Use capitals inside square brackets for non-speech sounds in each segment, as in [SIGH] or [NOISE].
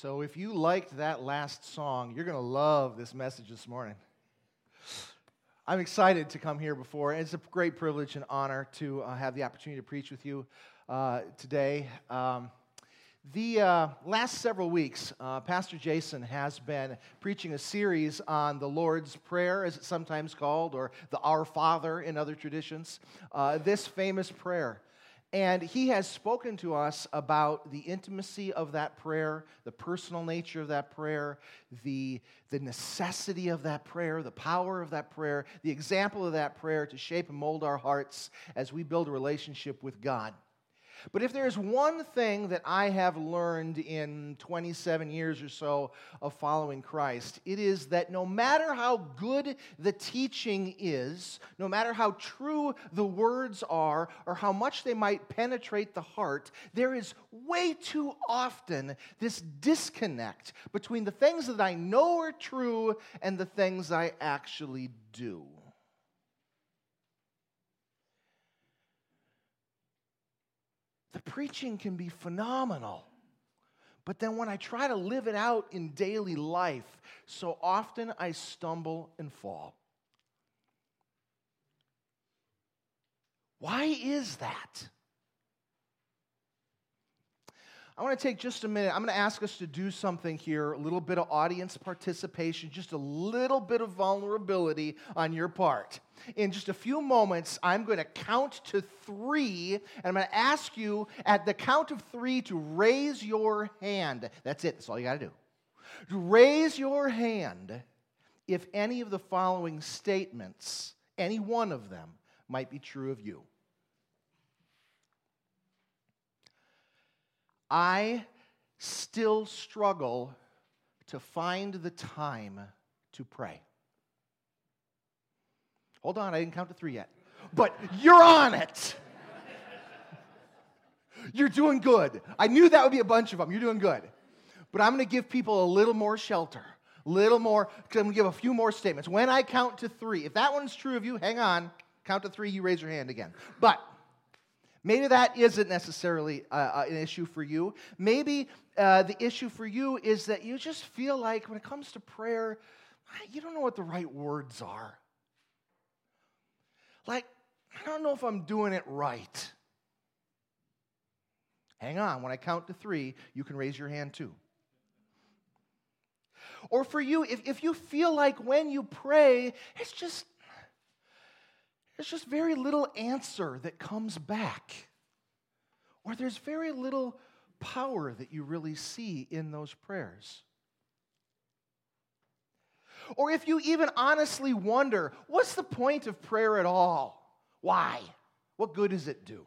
So, if you liked that last song, you're going to love this message this morning. I'm excited to come here before. It's a great privilege and honor to uh, have the opportunity to preach with you uh, today. Um, the uh, last several weeks, uh, Pastor Jason has been preaching a series on the Lord's Prayer, as it's sometimes called, or the Our Father in other traditions. Uh, this famous prayer. And he has spoken to us about the intimacy of that prayer, the personal nature of that prayer, the, the necessity of that prayer, the power of that prayer, the example of that prayer to shape and mold our hearts as we build a relationship with God. But if there's one thing that I have learned in 27 years or so of following Christ, it is that no matter how good the teaching is, no matter how true the words are, or how much they might penetrate the heart, there is way too often this disconnect between the things that I know are true and the things I actually do. The preaching can be phenomenal. But then when I try to live it out in daily life, so often I stumble and fall. Why is that? I want to take just a minute. I'm going to ask us to do something here a little bit of audience participation, just a little bit of vulnerability on your part. In just a few moments, I'm going to count to three, and I'm going to ask you at the count of three to raise your hand. That's it, that's all you got to do. Raise your hand if any of the following statements, any one of them, might be true of you. I still struggle to find the time to pray. Hold on, I didn't count to three yet. But you're on it. You're doing good. I knew that would be a bunch of them. You're doing good. But I'm going to give people a little more shelter, a little more, because I'm going to give a few more statements. When I count to three, if that one's true of you, hang on. Count to three, you raise your hand again. But Maybe that isn't necessarily uh, uh, an issue for you. Maybe uh, the issue for you is that you just feel like when it comes to prayer, you don't know what the right words are. Like, I don't know if I'm doing it right. Hang on, when I count to three, you can raise your hand too. Or for you, if, if you feel like when you pray, it's just there's just very little answer that comes back. Or there's very little power that you really see in those prayers. Or if you even honestly wonder, what's the point of prayer at all? Why? What good does it do?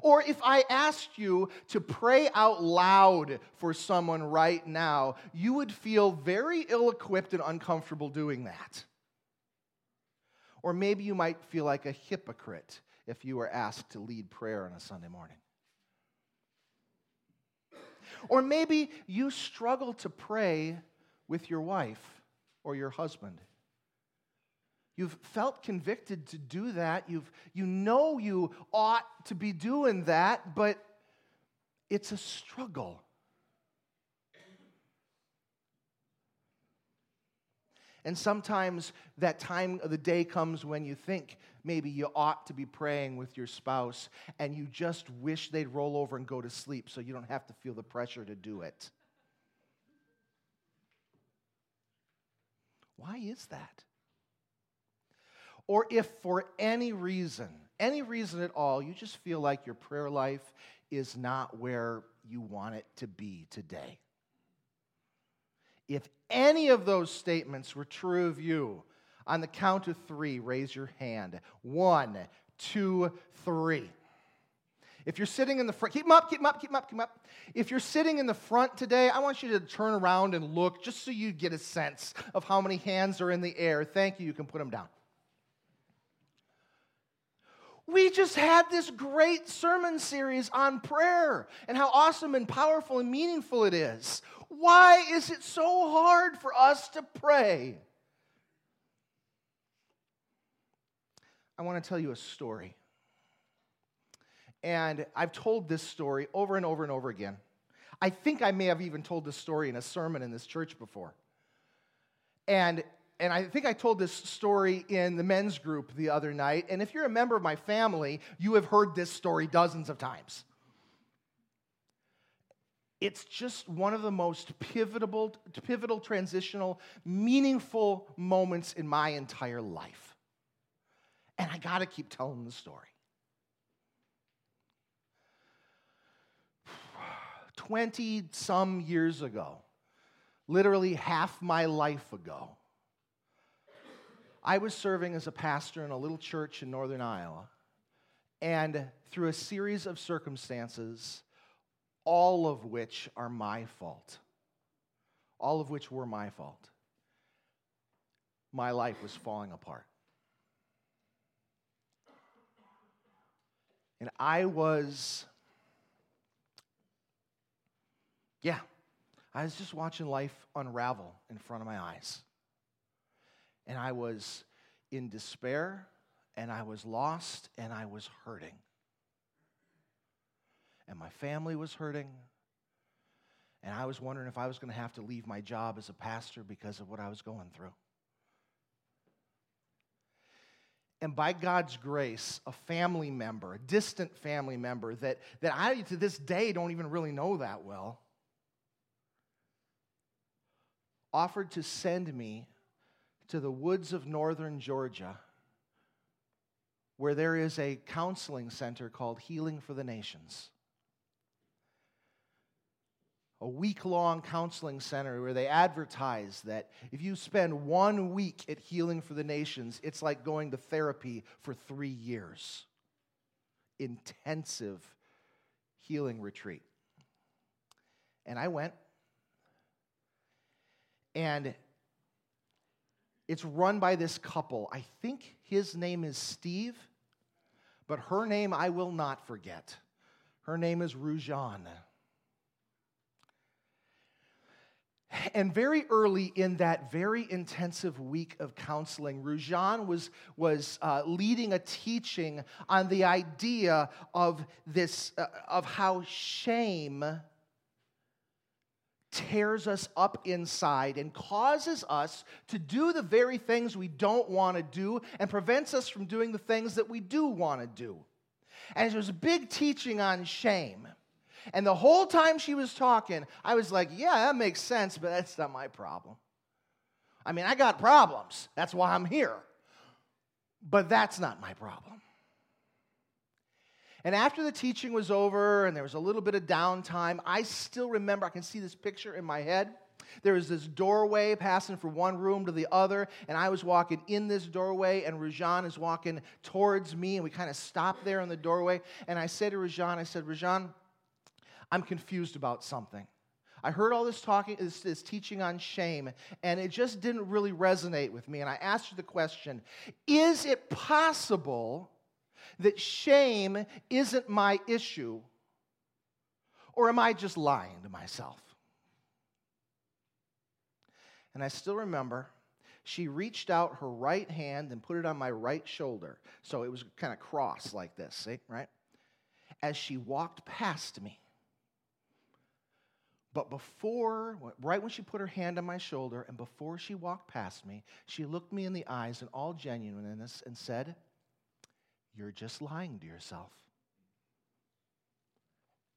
Or if I asked you to pray out loud for someone right now, you would feel very ill equipped and uncomfortable doing that. Or maybe you might feel like a hypocrite if you were asked to lead prayer on a Sunday morning. Or maybe you struggle to pray with your wife or your husband. You've felt convicted to do that. You've, you know you ought to be doing that, but it's a struggle. And sometimes that time of the day comes when you think maybe you ought to be praying with your spouse and you just wish they'd roll over and go to sleep so you don't have to feel the pressure to do it. Why is that? Or if for any reason, any reason at all, you just feel like your prayer life is not where you want it to be today. If any of those statements were true of you, on the count of three, raise your hand. One, two, three. If you're sitting in the front, keep them up, keep them up, keep them up, keep them up. If you're sitting in the front today, I want you to turn around and look just so you get a sense of how many hands are in the air. Thank you, you can put them down. We just had this great sermon series on prayer and how awesome and powerful and meaningful it is. Why is it so hard for us to pray? I want to tell you a story. And I've told this story over and over and over again. I think I may have even told this story in a sermon in this church before. And, and I think I told this story in the men's group the other night. And if you're a member of my family, you have heard this story dozens of times. It's just one of the most pivotal, pivotal, transitional, meaningful moments in my entire life. And I got to keep telling the story. [SIGHS] 20 some years ago, literally half my life ago, I was serving as a pastor in a little church in northern Iowa. And through a series of circumstances, all of which are my fault, all of which were my fault, my life was falling apart. And I was, yeah, I was just watching life unravel in front of my eyes. And I was in despair, and I was lost, and I was hurting and my family was hurting. And I was wondering if I was going to have to leave my job as a pastor because of what I was going through. And by God's grace, a family member, a distant family member that, that I, to this day, don't even really know that well, offered to send me to the woods of northern Georgia, where there is a counseling center called Healing for the Nations a week long counseling center where they advertise that if you spend one week at Healing for the Nations, it's like going to therapy for three years. Intensive healing retreat. And I went, and it's run by this couple. I think his name is Steve, but her name I will not forget. Her name is Rujan. And very early in that very intensive week of counseling, Rujan was, was uh, leading a teaching on the idea of this, uh, of how shame tears us up inside and causes us to do the very things we don't want to do and prevents us from doing the things that we do want to do. And it was a big teaching on shame. And the whole time she was talking, I was like, yeah, that makes sense, but that's not my problem. I mean, I got problems. That's why I'm here. But that's not my problem. And after the teaching was over and there was a little bit of downtime, I still remember, I can see this picture in my head. There was this doorway passing from one room to the other, and I was walking in this doorway, and Rajan is walking towards me, and we kind of stopped there in the doorway. And I said to Rajan, I said, Rajan, I'm confused about something. I heard all this talking, this, this, teaching on shame, and it just didn't really resonate with me. And I asked you the question Is it possible that shame isn't my issue? Or am I just lying to myself? And I still remember she reached out her right hand and put it on my right shoulder. So it was kind of crossed like this, see, right? As she walked past me. But before, right when she put her hand on my shoulder and before she walked past me, she looked me in the eyes in all genuineness and said, You're just lying to yourself.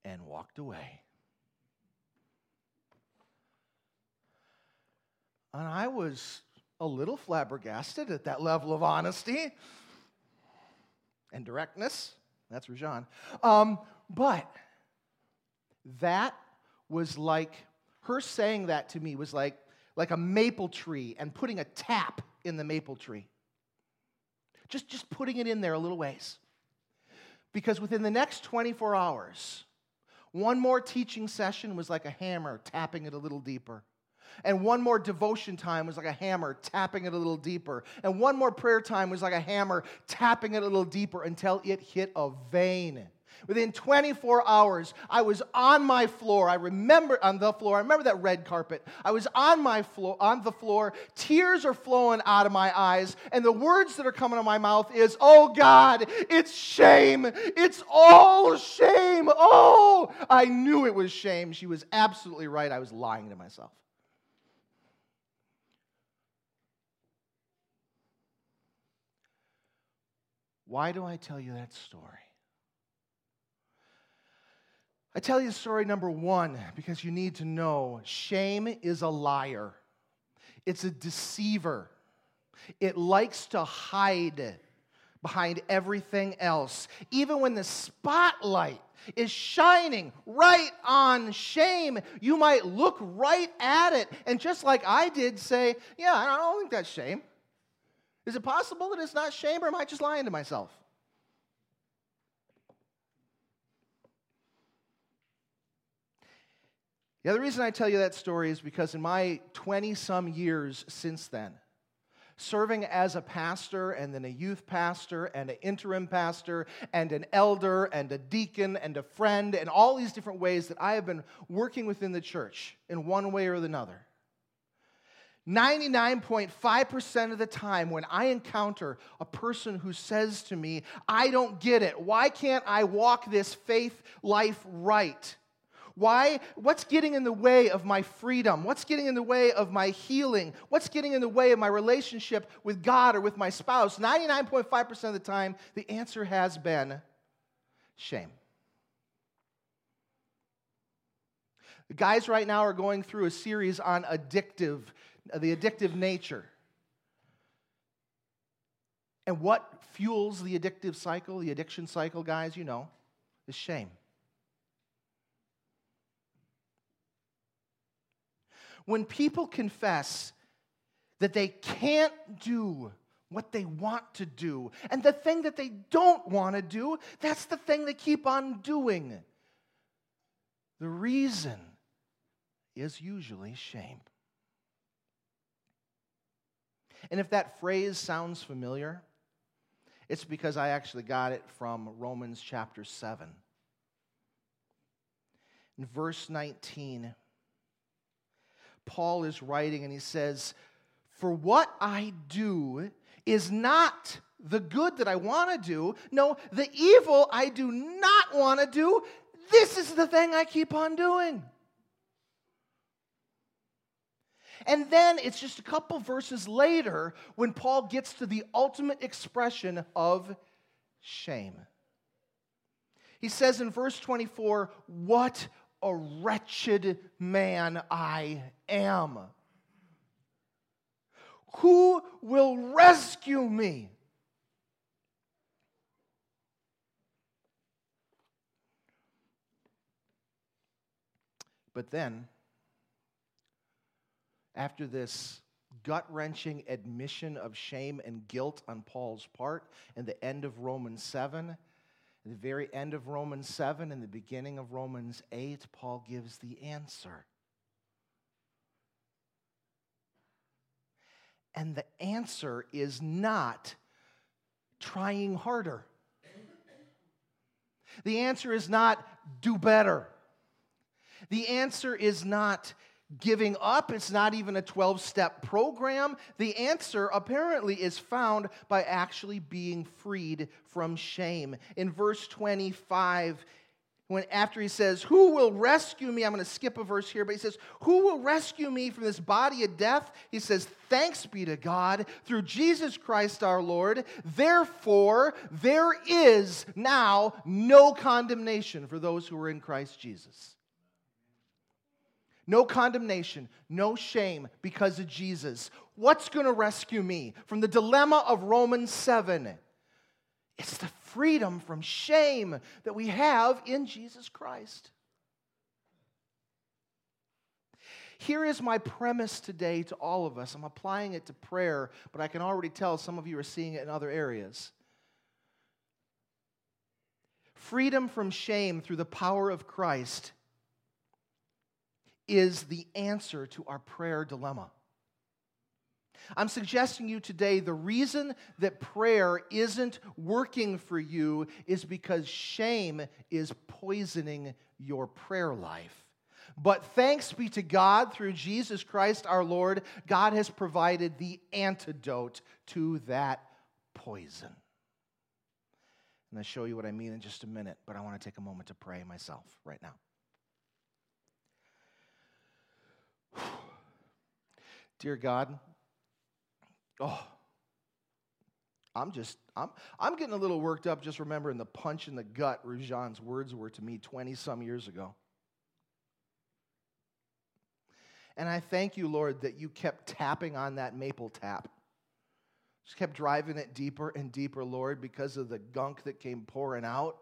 And walked away. And I was a little flabbergasted at that level of honesty and directness. That's Rajan. Um, but that was like, her saying that to me was like, like a maple tree and putting a tap in the maple tree. Just, just putting it in there a little ways. Because within the next 24 hours, one more teaching session was like a hammer tapping it a little deeper. And one more devotion time was like a hammer tapping it a little deeper. And one more prayer time was like a hammer tapping it a little deeper until it hit a vein. Within 24 hours, I was on my floor. I remember on the floor. I remember that red carpet. I was on my floor, on the floor. Tears are flowing out of my eyes, and the words that are coming out of my mouth is, "Oh God, it's shame. It's all shame. Oh, I knew it was shame. She was absolutely right. I was lying to myself. Why do I tell you that story? I tell you story number one because you need to know shame is a liar, it's a deceiver. It likes to hide behind everything else. Even when the spotlight is shining right on shame, you might look right at it and just like I did say, Yeah, I don't think that's shame. Is it possible that it's not shame or am I just lying to myself? The other reason I tell you that story is because in my 20 some years since then, serving as a pastor and then a youth pastor and an interim pastor and an elder and a deacon and a friend and all these different ways that I have been working within the church in one way or another. 99.5% of the time, when I encounter a person who says to me, I don't get it, why can't I walk this faith life right? Why? What's getting in the way of my freedom? What's getting in the way of my healing? What's getting in the way of my relationship with God or with my spouse? 99.5% of the time, the answer has been shame. The guys right now are going through a series on addictive, the addictive nature. And what fuels the addictive cycle, the addiction cycle, guys, you know, is shame. When people confess that they can't do what they want to do, and the thing that they don't want to do, that's the thing they keep on doing. The reason is usually shame. And if that phrase sounds familiar, it's because I actually got it from Romans chapter 7. In verse 19, Paul is writing, and he says, For what I do is not the good that I want to do. No, the evil I do not want to do. This is the thing I keep on doing. And then it's just a couple verses later when Paul gets to the ultimate expression of shame. He says in verse 24, What a wretched man I am. Who will rescue me? But then, after this gut wrenching admission of shame and guilt on Paul's part, and the end of Romans 7, at the very end of Romans 7 and the beginning of Romans 8, Paul gives the answer. And the answer is not trying harder. The answer is not do better. The answer is not giving up. It's not even a 12 step program. The answer apparently is found by actually being freed from shame. In verse 25, when after he says, Who will rescue me? I'm going to skip a verse here, but he says, Who will rescue me from this body of death? He says, Thanks be to God through Jesus Christ our Lord. Therefore, there is now no condemnation for those who are in Christ Jesus. No condemnation, no shame because of Jesus. What's going to rescue me from the dilemma of Romans 7? It's the freedom from shame that we have in Jesus Christ. Here is my premise today to all of us. I'm applying it to prayer, but I can already tell some of you are seeing it in other areas. Freedom from shame through the power of Christ is the answer to our prayer dilemma. I'm suggesting you today the reason that prayer isn't working for you is because shame is poisoning your prayer life. But thanks be to God through Jesus Christ our Lord, God has provided the antidote to that poison. And I'll show you what I mean in just a minute, but I want to take a moment to pray myself right now. Dear God, oh, I'm just, I'm, I'm getting a little worked up just remembering the punch in the gut Rujan's words were to me 20 some years ago. And I thank you, Lord, that you kept tapping on that maple tap. Just kept driving it deeper and deeper, Lord, because of the gunk that came pouring out.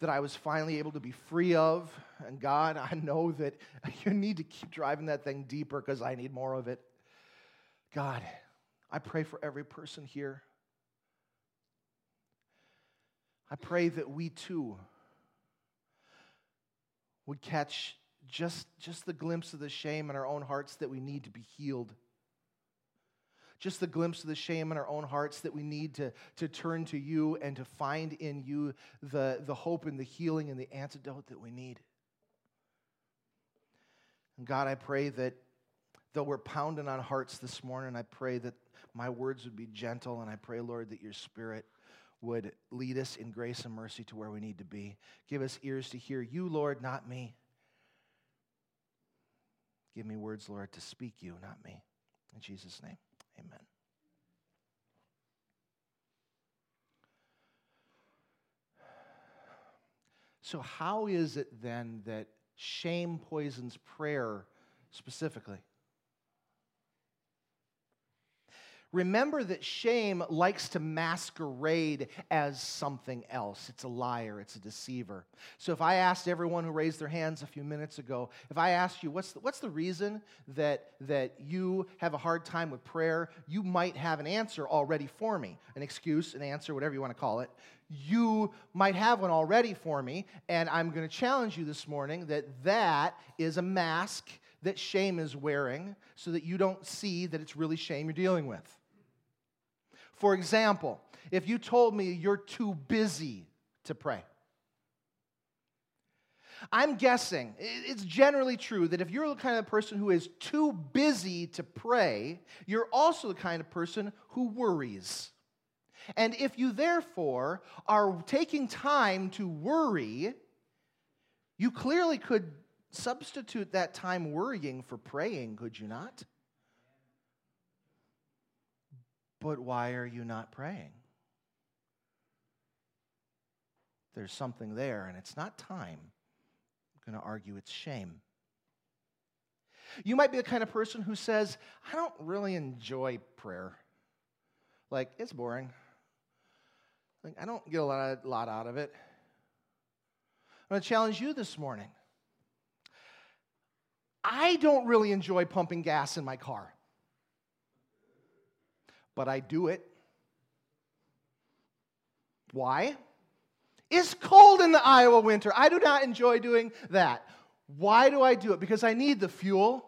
That I was finally able to be free of. And God, I know that [LAUGHS] you need to keep driving that thing deeper because I need more of it. God, I pray for every person here. I pray that we too would catch just, just the glimpse of the shame in our own hearts that we need to be healed. Just the glimpse of the shame in our own hearts that we need to, to turn to you and to find in you the, the hope and the healing and the antidote that we need. And God, I pray that though we're pounding on hearts this morning, I pray that my words would be gentle, and I pray, Lord, that your spirit would lead us in grace and mercy to where we need to be. Give us ears to hear you, Lord, not me. Give me words, Lord, to speak you, not me. In Jesus' name, amen. So, how is it then that shame poisons prayer specifically? Remember that shame likes to masquerade as something else. It's a liar, it's a deceiver. So, if I asked everyone who raised their hands a few minutes ago, if I asked you, what's the, what's the reason that, that you have a hard time with prayer, you might have an answer already for me an excuse, an answer, whatever you want to call it. You might have one already for me, and I'm going to challenge you this morning that that is a mask that shame is wearing so that you don't see that it's really shame you're dealing with. For example, if you told me you're too busy to pray, I'm guessing it's generally true that if you're the kind of person who is too busy to pray, you're also the kind of person who worries. And if you therefore are taking time to worry, you clearly could substitute that time worrying for praying, could you not? But why are you not praying? There's something there, and it's not time. I'm going to argue it's shame. You might be the kind of person who says, I don't really enjoy prayer. Like, it's boring. Like, I don't get a lot, lot out of it. I'm going to challenge you this morning. I don't really enjoy pumping gas in my car but I do it. Why? It's cold in the Iowa winter. I do not enjoy doing that. Why do I do it? Because I need the fuel.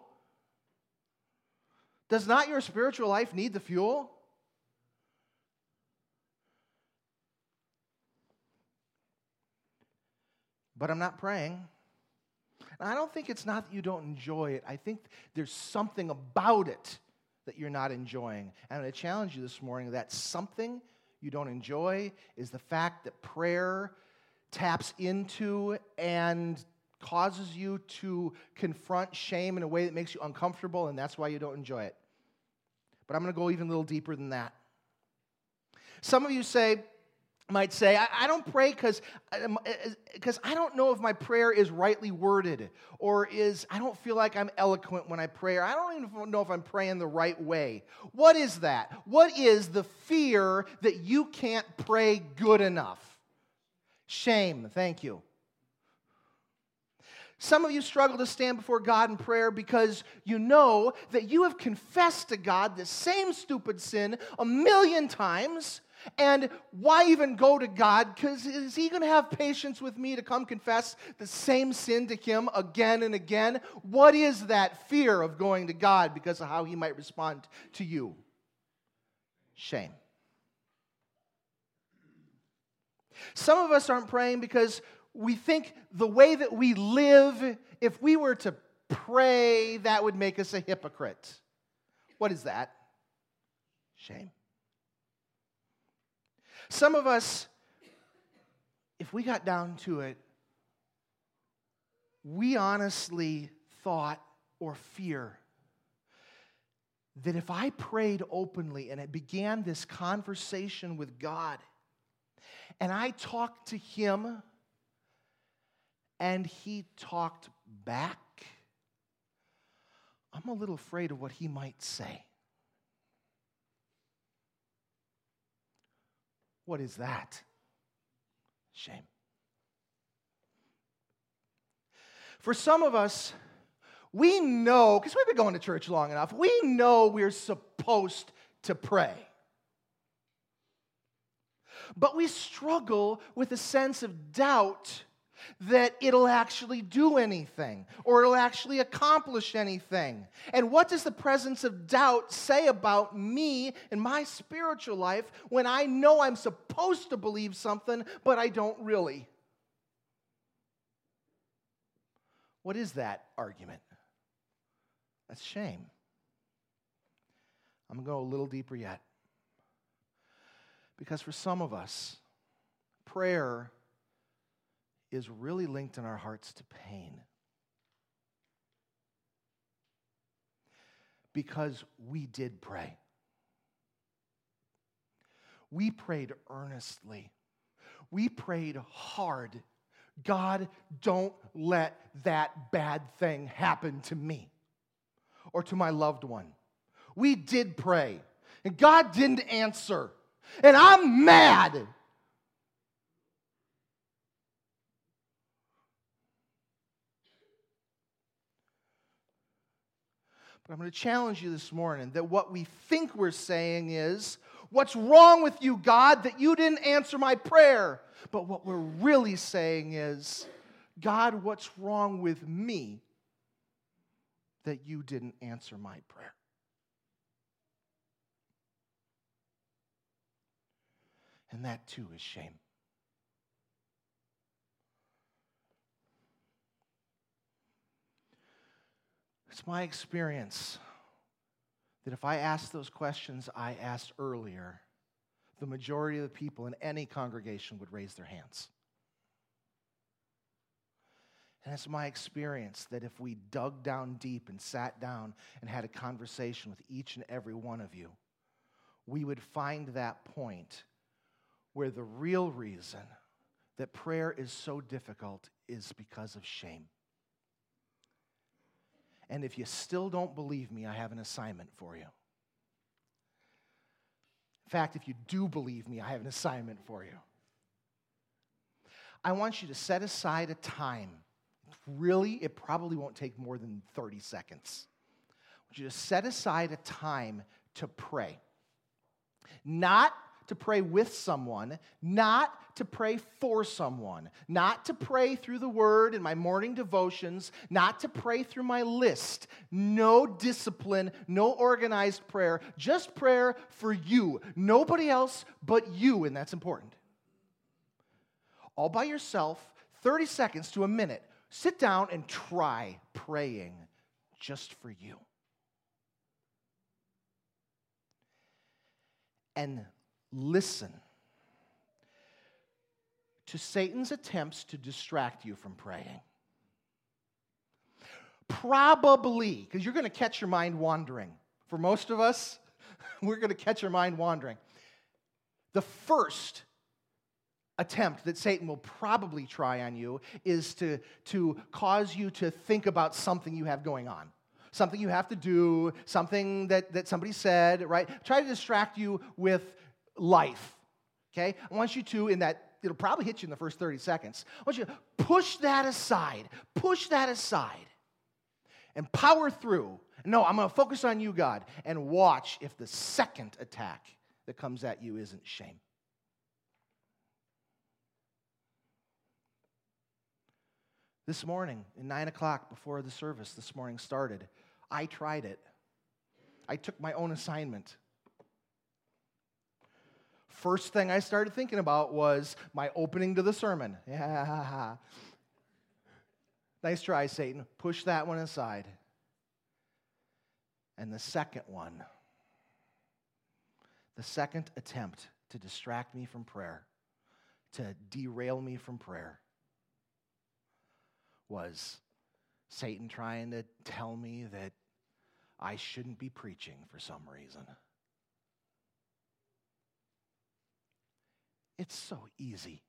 Does not your spiritual life need the fuel? But I'm not praying. And I don't think it's not that you don't enjoy it. I think there's something about it that you're not enjoying. And I'm going to challenge you this morning that something you don't enjoy is the fact that prayer taps into and causes you to confront shame in a way that makes you uncomfortable, and that's why you don't enjoy it. But I'm going to go even a little deeper than that. Some of you say, might say, I, don't pray because because um, uh, uh, I don't know if my prayer is rightly worded or is I don't feel like I'm eloquent when I pray or I don't even know if I'm praying the right way. What is that? What is the fear that you can't pray good enough? Shame. Thank you. Some of you struggle to stand before God in prayer because you know that you have confessed to God the same stupid sin a million times and why even go to God? Because is He going to have patience with me to come confess the same sin to Him again and again? What is that fear of going to God because of how He might respond to you? Shame. Some of us aren't praying because we think the way that we live, if we were to pray, that would make us a hypocrite. What is that? Shame. Some of us, if we got down to it, we honestly thought or fear that if I prayed openly and it began this conversation with God, and I talked to Him and He talked back, I'm a little afraid of what He might say. What is that? Shame. For some of us, we know, because we've been going to church long enough, we know we're supposed to pray. But we struggle with a sense of doubt that it'll actually do anything or it'll actually accomplish anything. And what does the presence of doubt say about me and my spiritual life when I know I'm supposed to believe something, but I don't really? What is that argument? That's shame. I'm going to go a little deeper yet. Because for some of us, prayer is really linked in our hearts to pain. Because we did pray. We prayed earnestly. We prayed hard. God, don't let that bad thing happen to me or to my loved one. We did pray, and God didn't answer. And I'm mad. But I'm going to challenge you this morning that what we think we're saying is, What's wrong with you, God, that you didn't answer my prayer? But what we're really saying is, God, what's wrong with me that you didn't answer my prayer. And that too is shame. It's my experience that if I ask those questions I asked earlier, the majority of the people in any congregation would raise their hands. And it's my experience that if we dug down deep and sat down and had a conversation with each and every one of you, we would find that point where the real reason that prayer is so difficult is because of shame. And if you still don't believe me, I have an assignment for you. In fact, if you do believe me, I have an assignment for you. I want you to set aside a time really, it probably won't take more than 30 seconds. I want you to set aside a time to pray. Not to pray with someone, not to pray for someone, not to pray through the word in my morning devotions, not to pray through my list. No discipline, no organized prayer, just prayer for you. Nobody else but you, and that's important. All by yourself, 30 seconds to a minute. Sit down and try praying just for you. And listen to Satan's attempts to distract you from praying. Probably, because you're going to catch your mind wandering. For most of us, [LAUGHS] we're going to catch your mind wandering. The first attempt that Satan will probably try on you is to, to cause you to think about something you have going on. Something you have to do, something that, that somebody said, right? Try to distract you with life. Okay? I want you to, in that, it'll probably hit you in the first 30 seconds. I want you to push that aside. Push that aside and power through. No, I'm going to focus on you, God, and watch if the second attack that comes at you isn't shame. This morning, at 9 o'clock before the service this morning started, I tried it. I took my own assignment. First thing I started thinking about was my opening to the sermon. Yeah. [LAUGHS] Nice try, Satan. Push that one aside. And the second one, the second attempt to distract me from prayer, to derail me from prayer, was Satan trying to tell me that I shouldn't be preaching for some reason. It's so easy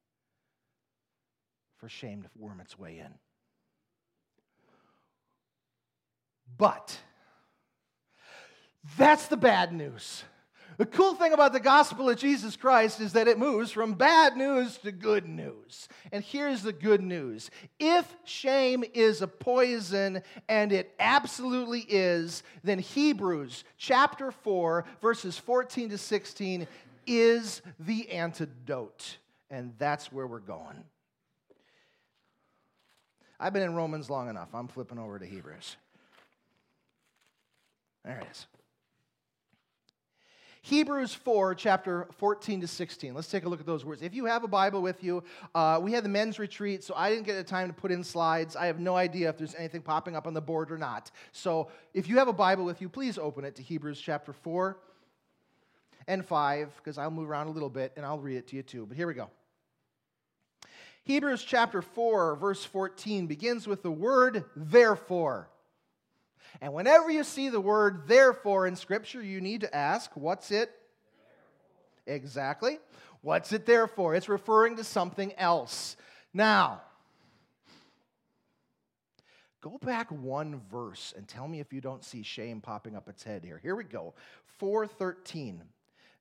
for shame to worm its way in. But that's the bad news. The cool thing about the gospel of Jesus Christ is that it moves from bad news to good news. And here's the good news if shame is a poison, and it absolutely is, then Hebrews chapter 4, verses 14 to 16 is the antidote. And that's where we're going. I've been in Romans long enough. I'm flipping over to Hebrews. There it is. Hebrews 4, chapter 14 to 16. Let's take a look at those words. If you have a Bible with you, uh, we had the men's retreat, so I didn't get the time to put in slides. I have no idea if there's anything popping up on the board or not. So if you have a Bible with you, please open it to Hebrews chapter 4 and 5, because I'll move around a little bit and I'll read it to you too. But here we go. Hebrews chapter 4, verse 14 begins with the word therefore. And whenever you see the word therefore in Scripture, you need to ask, what's it? Exactly. What's it there for? It's referring to something else. Now, go back one verse and tell me if you don't see shame popping up its head here. Here we go. 413.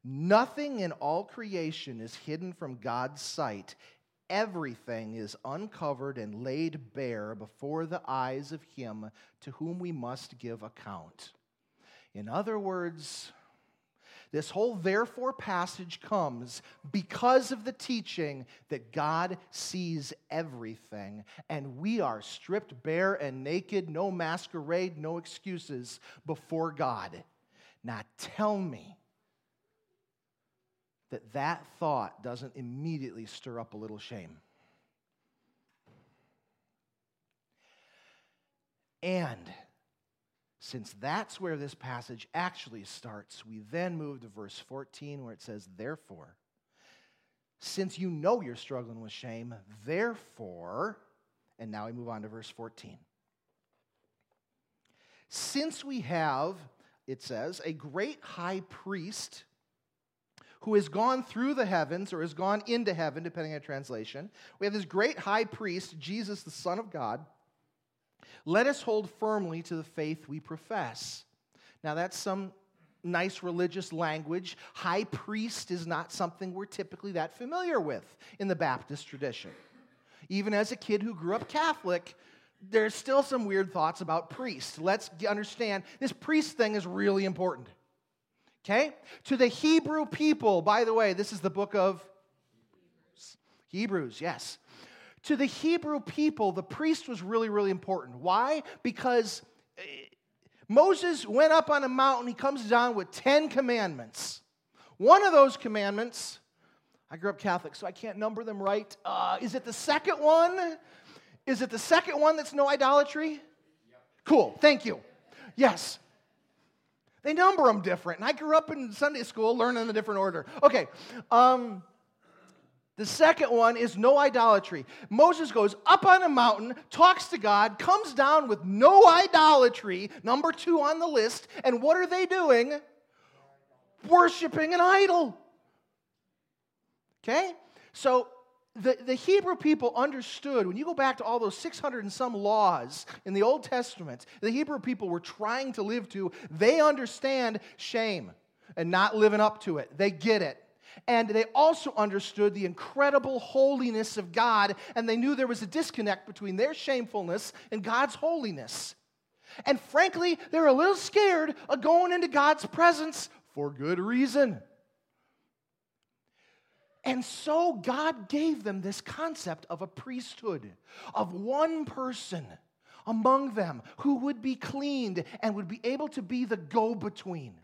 Nothing in all creation is hidden from God's sight everything is uncovered and laid bare before the eyes of him to whom we must give account. In other words, this whole therefore passage comes because of the teaching that God sees everything and we are stripped bare and naked, no masquerade, no excuses before God. Now tell me that that thought doesn't immediately stir up a little shame. And since that's where this passage actually starts, we then move to verse 14 where it says, Therefore, since you know you're struggling with shame, therefore, and now we move on to verse 14. Since we have, it says, a great high priest who has gone through the heavens or has gone into heaven, depending on translation. We have this great high priest, Jesus, the Son of God. Let us hold firmly to the faith we profess. Now, that's some nice religious language. High priest is not something we're typically that familiar with in the Baptist tradition. Even as a kid who grew up Catholic, there's still some weird thoughts about priests. Let's understand this priest thing is really important. Okay? To the Hebrew people, by the way, this is the book of Hebrews, yes. To the Hebrew people, the priest was really, really important. Why? Because eh, Moses went up on a mountain, he comes down with 10 commandments. One of those commandments, I grew up Catholic, so I can't number them right. Uh, is it the second one? Is it the second one that's no idolatry? Cool, thank you. Yes. They number them different. And I grew up in Sunday school learning a different order. Okay. Um, the second one is no idolatry. Moses goes up on a mountain, talks to God, comes down with no idolatry, number two on the list. And what are they doing? Worshipping an idol. Okay? So the, the Hebrew people understood, when you go back to all those 600 and some laws in the Old Testament, the Hebrew people were trying to live to, they understand shame and not living up to it. They get it. And they also understood the incredible holiness of God, and they knew there was a disconnect between their shamefulness and God's holiness. And frankly, they're a little scared of going into God's presence for good reason. And so God gave them this concept of a priesthood, of one person among them who would be cleaned and would be able to be the go between.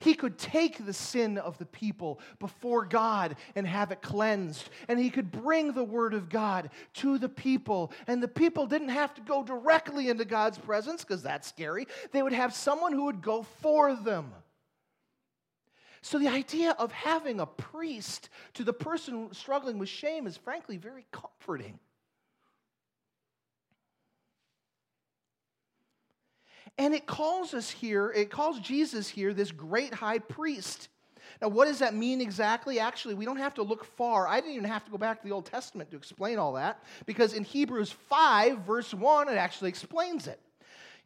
He could take the sin of the people before God and have it cleansed. And he could bring the word of God to the people. And the people didn't have to go directly into God's presence because that's scary. They would have someone who would go for them. So, the idea of having a priest to the person struggling with shame is frankly very comforting. And it calls us here, it calls Jesus here this great high priest. Now, what does that mean exactly? Actually, we don't have to look far. I didn't even have to go back to the Old Testament to explain all that, because in Hebrews 5, verse 1, it actually explains it.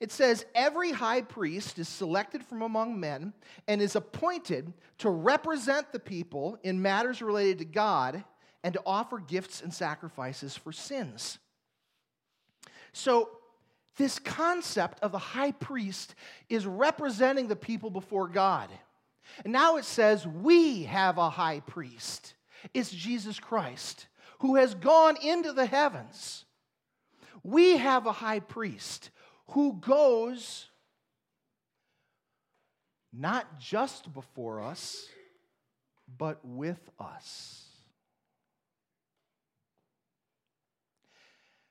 It says, Every high priest is selected from among men and is appointed to represent the people in matters related to God and to offer gifts and sacrifices for sins. So, this concept of the high priest is representing the people before God. And now it says, We have a high priest. It's Jesus Christ who has gone into the heavens. We have a high priest who goes not just before us, but with us.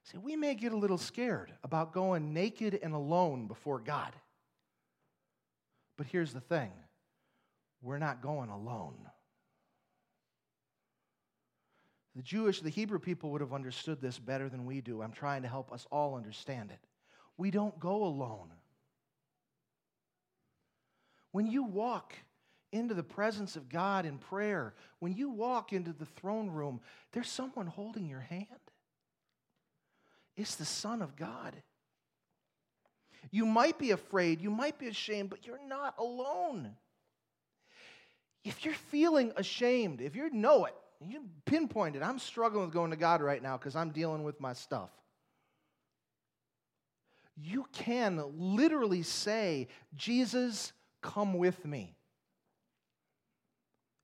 See, we may get a little scared about going naked and alone before God. But here's the thing we're not going alone. The Jewish, the Hebrew people would have understood this better than we do. I'm trying to help us all understand it. We don't go alone. When you walk into the presence of God in prayer, when you walk into the throne room, there's someone holding your hand. It's the Son of God. You might be afraid, you might be ashamed, but you're not alone. If you're feeling ashamed, if you know it, you pinpoint it, I'm struggling with going to God right now because I'm dealing with my stuff. You can literally say, Jesus, come with me.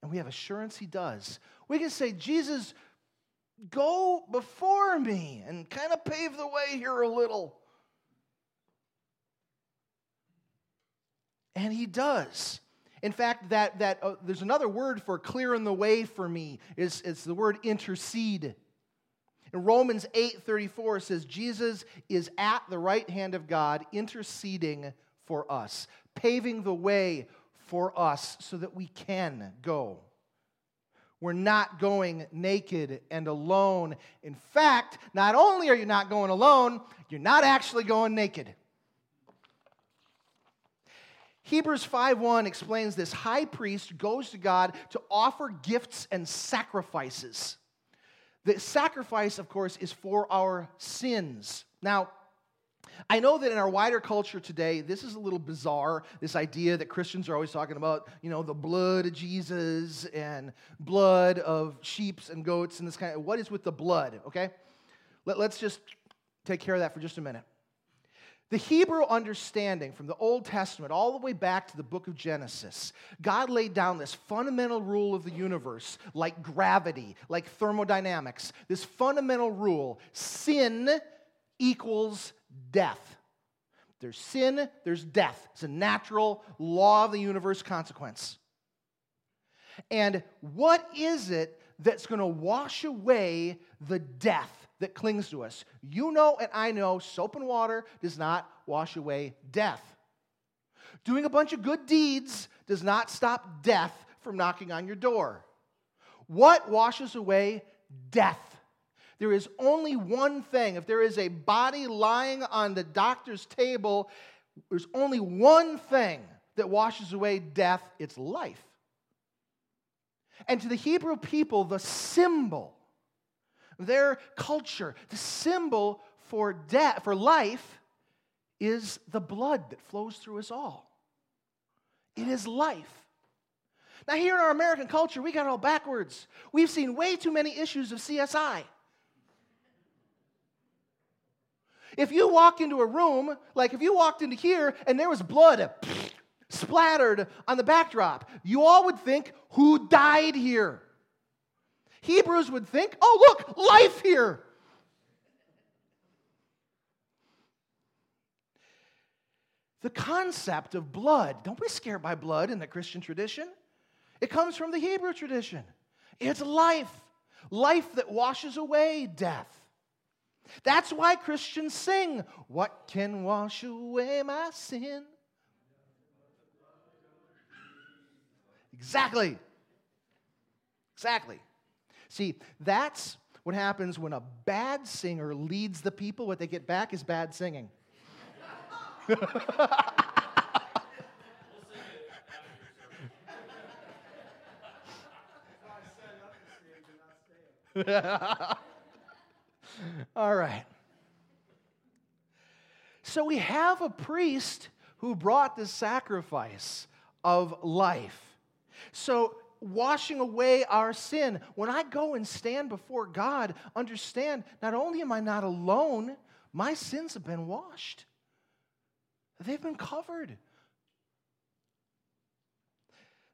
And we have assurance he does. We can say, Jesus, go before me and kind of pave the way here a little. And he does. In fact, that, that uh, there's another word for clearing the way for me. It's, it's the word intercede. In Romans 8:34 says Jesus is at the right hand of God interceding for us, paving the way for us so that we can go. We're not going naked and alone. In fact, not only are you not going alone, you're not actually going naked. Hebrews 5:1 explains this high priest goes to God to offer gifts and sacrifices. The sacrifice, of course, is for our sins. Now, I know that in our wider culture today, this is a little bizarre, this idea that Christians are always talking about, you know, the blood of Jesus and blood of sheep and goats and this kind of, what is with the blood, okay? Let, let's just take care of that for just a minute. The Hebrew understanding from the Old Testament all the way back to the book of Genesis, God laid down this fundamental rule of the universe, like gravity, like thermodynamics. This fundamental rule sin equals death. There's sin, there's death. It's a natural law of the universe consequence. And what is it that's going to wash away the death that clings to us. You know, and I know, soap and water does not wash away death. Doing a bunch of good deeds does not stop death from knocking on your door. What washes away death? There is only one thing. If there is a body lying on the doctor's table, there's only one thing that washes away death it's life. And to the Hebrew people, the symbol their culture. The symbol for death, for life, is the blood that flows through us all. It is life. Now, here in our American culture, we got it all backwards. We've seen way too many issues of CSI. If you walk into a room, like if you walked into here and there was blood [LAUGHS] splattered on the backdrop, you all would think, who died here? Hebrews would think, oh, look, life here. The concept of blood, don't be scared by blood in the Christian tradition. It comes from the Hebrew tradition. It's life, life that washes away death. That's why Christians sing, What can wash away my sin? Exactly. Exactly. See, that's what happens when a bad singer leads the people. What they get back is bad singing. [LAUGHS] All right. So we have a priest who brought the sacrifice of life. So, washing away our sin. When I go and stand before God, understand not only am I not alone, my sins have been washed, they've been covered.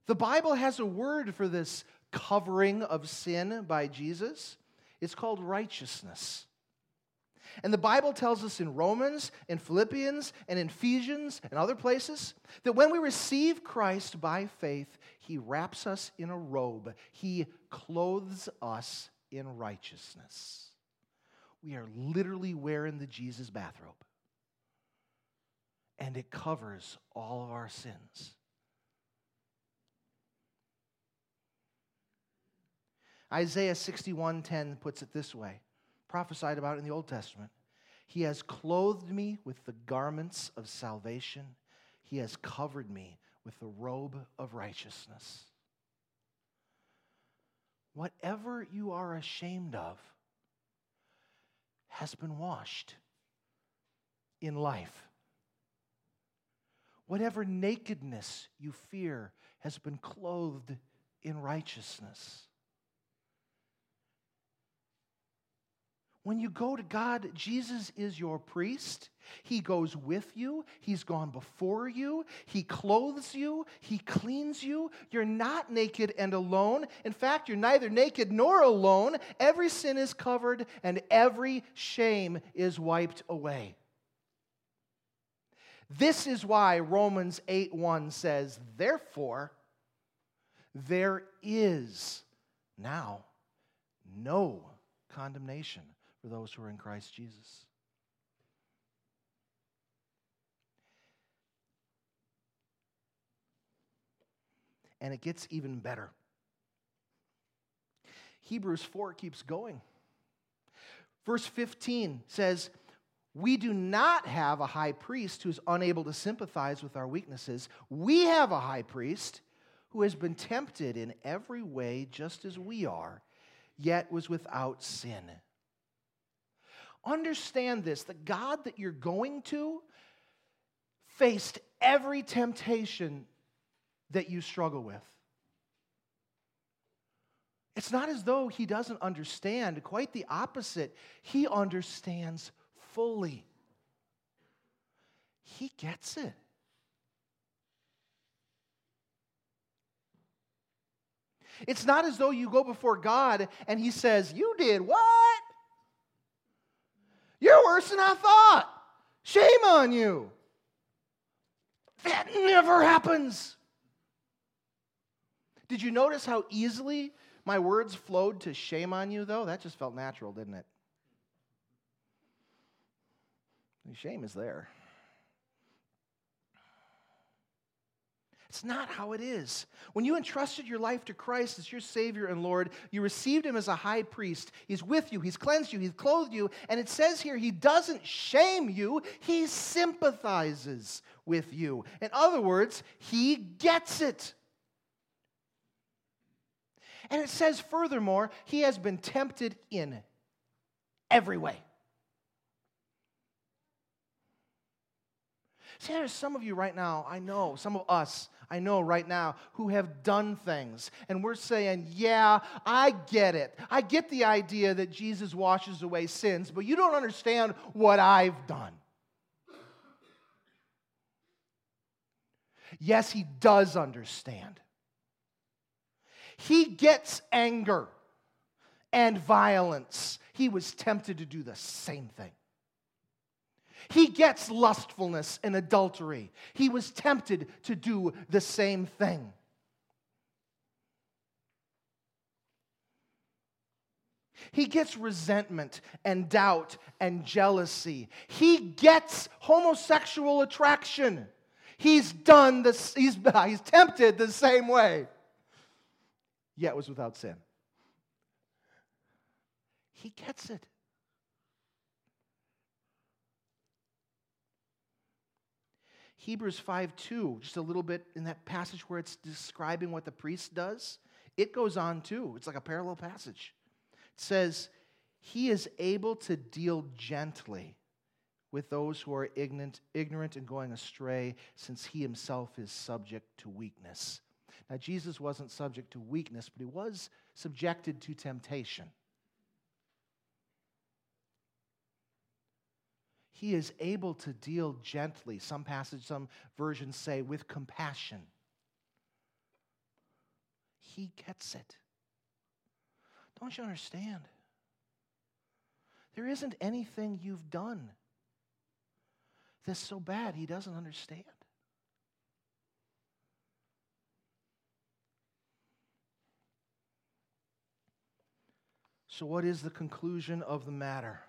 The Bible has a word for this covering of sin by Jesus. It's called righteousness. And the Bible tells us in Romans, in Philippians, and in Ephesians, and other places that when we receive Christ by faith, he wraps us in a robe, he clothes us in righteousness. We are literally wearing the Jesus bathrobe, and it covers all of our sins. Isaiah 61:10 puts it this way, prophesied about in the Old Testament. He has clothed me with the garments of salvation. He has covered me with the robe of righteousness. Whatever you are ashamed of has been washed in life. Whatever nakedness you fear has been clothed in righteousness. When you go to God, Jesus is your priest. He goes with you. He's gone before you. He clothes you. He cleans you. You're not naked and alone. In fact, you're neither naked nor alone. Every sin is covered and every shame is wiped away. This is why Romans 8 1 says, Therefore, there is now no condemnation for those who are in Christ Jesus. And it gets even better. Hebrews 4 keeps going. Verse 15 says, We do not have a high priest who's unable to sympathize with our weaknesses. We have a high priest who has been tempted in every way just as we are, yet was without sin. Understand this the God that you're going to faced every temptation that you struggle with. It's not as though he doesn't understand, quite the opposite. He understands fully. He gets it. It's not as though you go before God and he says, You did what? You're worse than I thought. Shame on you. That never happens. Did you notice how easily my words flowed to shame on you, though? That just felt natural, didn't it? Shame is there. It's not how it is. When you entrusted your life to Christ as your Savior and Lord, you received Him as a high priest. He's with you, He's cleansed you, He's clothed you. And it says here, He doesn't shame you, He sympathizes with you. In other words, He gets it. And it says, furthermore, He has been tempted in every way. See, there's some of you right now, I know, some of us, I know right now, who have done things. And we're saying, yeah, I get it. I get the idea that Jesus washes away sins, but you don't understand what I've done. Yes, he does understand. He gets anger and violence. He was tempted to do the same thing. He gets lustfulness and adultery. He was tempted to do the same thing. He gets resentment and doubt and jealousy. He gets homosexual attraction. He's done this, he's, [LAUGHS] he's tempted the same way. yet was without sin. He gets it. Hebrews 5 2, just a little bit in that passage where it's describing what the priest does, it goes on too. It's like a parallel passage. It says, He is able to deal gently with those who are ignorant, ignorant and going astray, since He Himself is subject to weakness. Now, Jesus wasn't subject to weakness, but He was subjected to temptation. He is able to deal gently. Some passages, some versions say with compassion. He gets it. Don't you understand? There isn't anything you've done that's so bad he doesn't understand. So, what is the conclusion of the matter?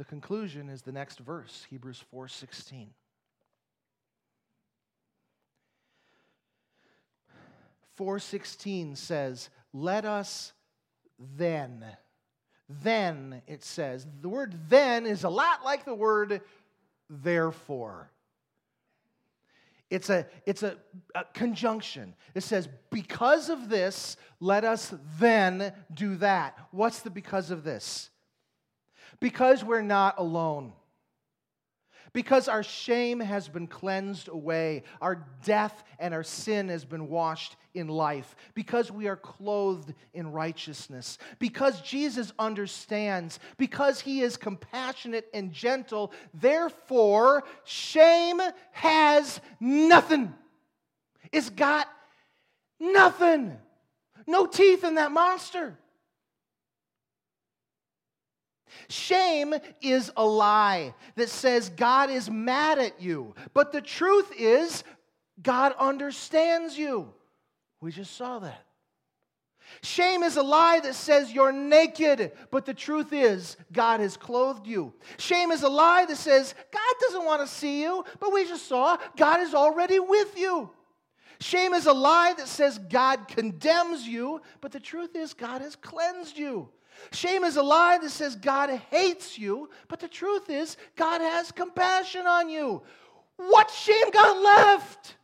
The conclusion is the next verse, Hebrews 4:16. Four sixteen says, "Let us then." Then it says the word "then" is a lot like the word "therefore." It's a, it's a, a, conjunction. It says, because of this, let us then do that. What's the because of this? Because we're not alone. Because our shame has been cleansed away, our death and our sin has been washed in life, because we are clothed in righteousness, because Jesus understands, because he is compassionate and gentle, therefore, shame has nothing. It's got nothing. No teeth in that monster. Shame is a lie that says God is mad at you. But the truth is, God understands you. We just saw that. Shame is a lie that says you're naked, but the truth is, God has clothed you. Shame is a lie that says God doesn't want to see you, but we just saw God is already with you. Shame is a lie that says God condemns you, but the truth is, God has cleansed you. Shame is a lie that says God hates you, but the truth is, God has compassion on you. What shame got left?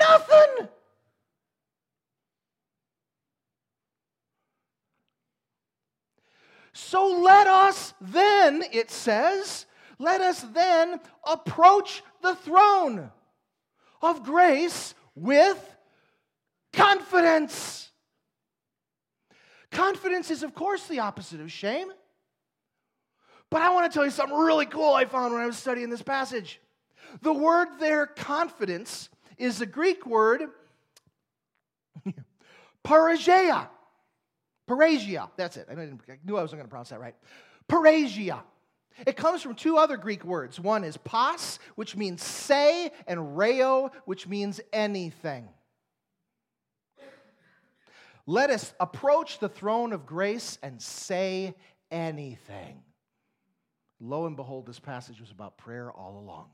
Nothing. So let us then, it says, let us then approach the throne of grace with confidence. Confidence is, of course, the opposite of shame. But I want to tell you something really cool I found when I was studying this passage. The word there, confidence, is the Greek word [LAUGHS] paragea. Parasia, that's it. I, knew I wasn't going to pronounce that right. Parasia. It comes from two other Greek words. One is pas, which means say, and reo, which means anything. Let us approach the throne of grace and say anything. Lo and behold, this passage was about prayer all along.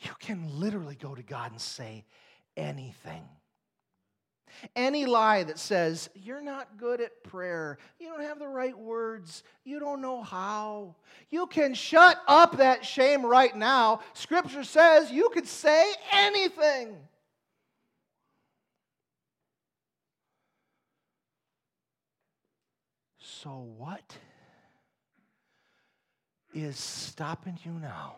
You can literally go to God and say anything. Any lie that says, you're not good at prayer, you don't have the right words, you don't know how, you can shut up that shame right now. Scripture says you could say anything. So, what is stopping you now?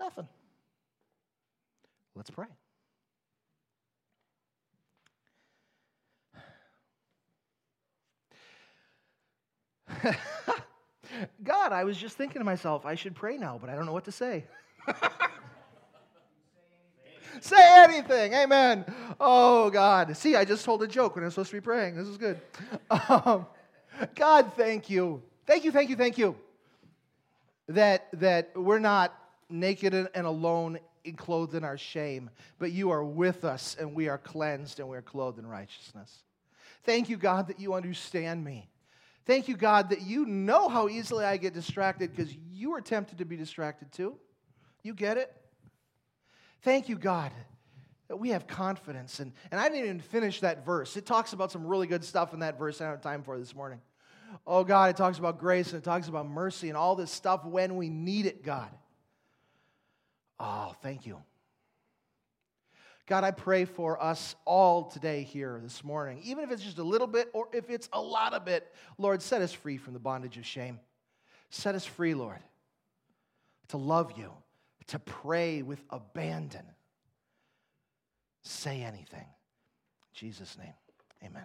Nothing. Let's pray. [LAUGHS] God, I was just thinking to myself, I should pray now, but I don't know what to say. [LAUGHS] say anything. Amen. Oh, God. See, I just told a joke when I was supposed to be praying. This is good. [LAUGHS] Um, God, thank you. Thank you, thank you, thank you. That, that we're not naked and alone and clothed in our shame, but you are with us and we are cleansed and we are clothed in righteousness. Thank you, God, that you understand me. Thank you, God, that you know how easily I get distracted because you are tempted to be distracted too. You get it? Thank you, God, that we have confidence. And, and I didn't even finish that verse. It talks about some really good stuff in that verse I don't have time for this morning. Oh, God, it talks about grace and it talks about mercy and all this stuff when we need it, God. Oh, thank you. God, I pray for us all today here this morning, even if it's just a little bit or if it's a lot of it. Lord, set us free from the bondage of shame. Set us free, Lord, to love you, to pray with abandon. Say anything. In Jesus' name, amen.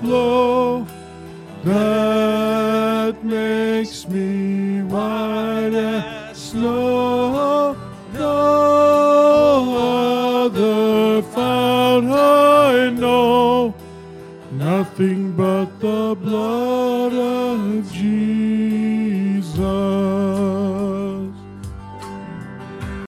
Flow that makes me white as snow. No other fount I know, nothing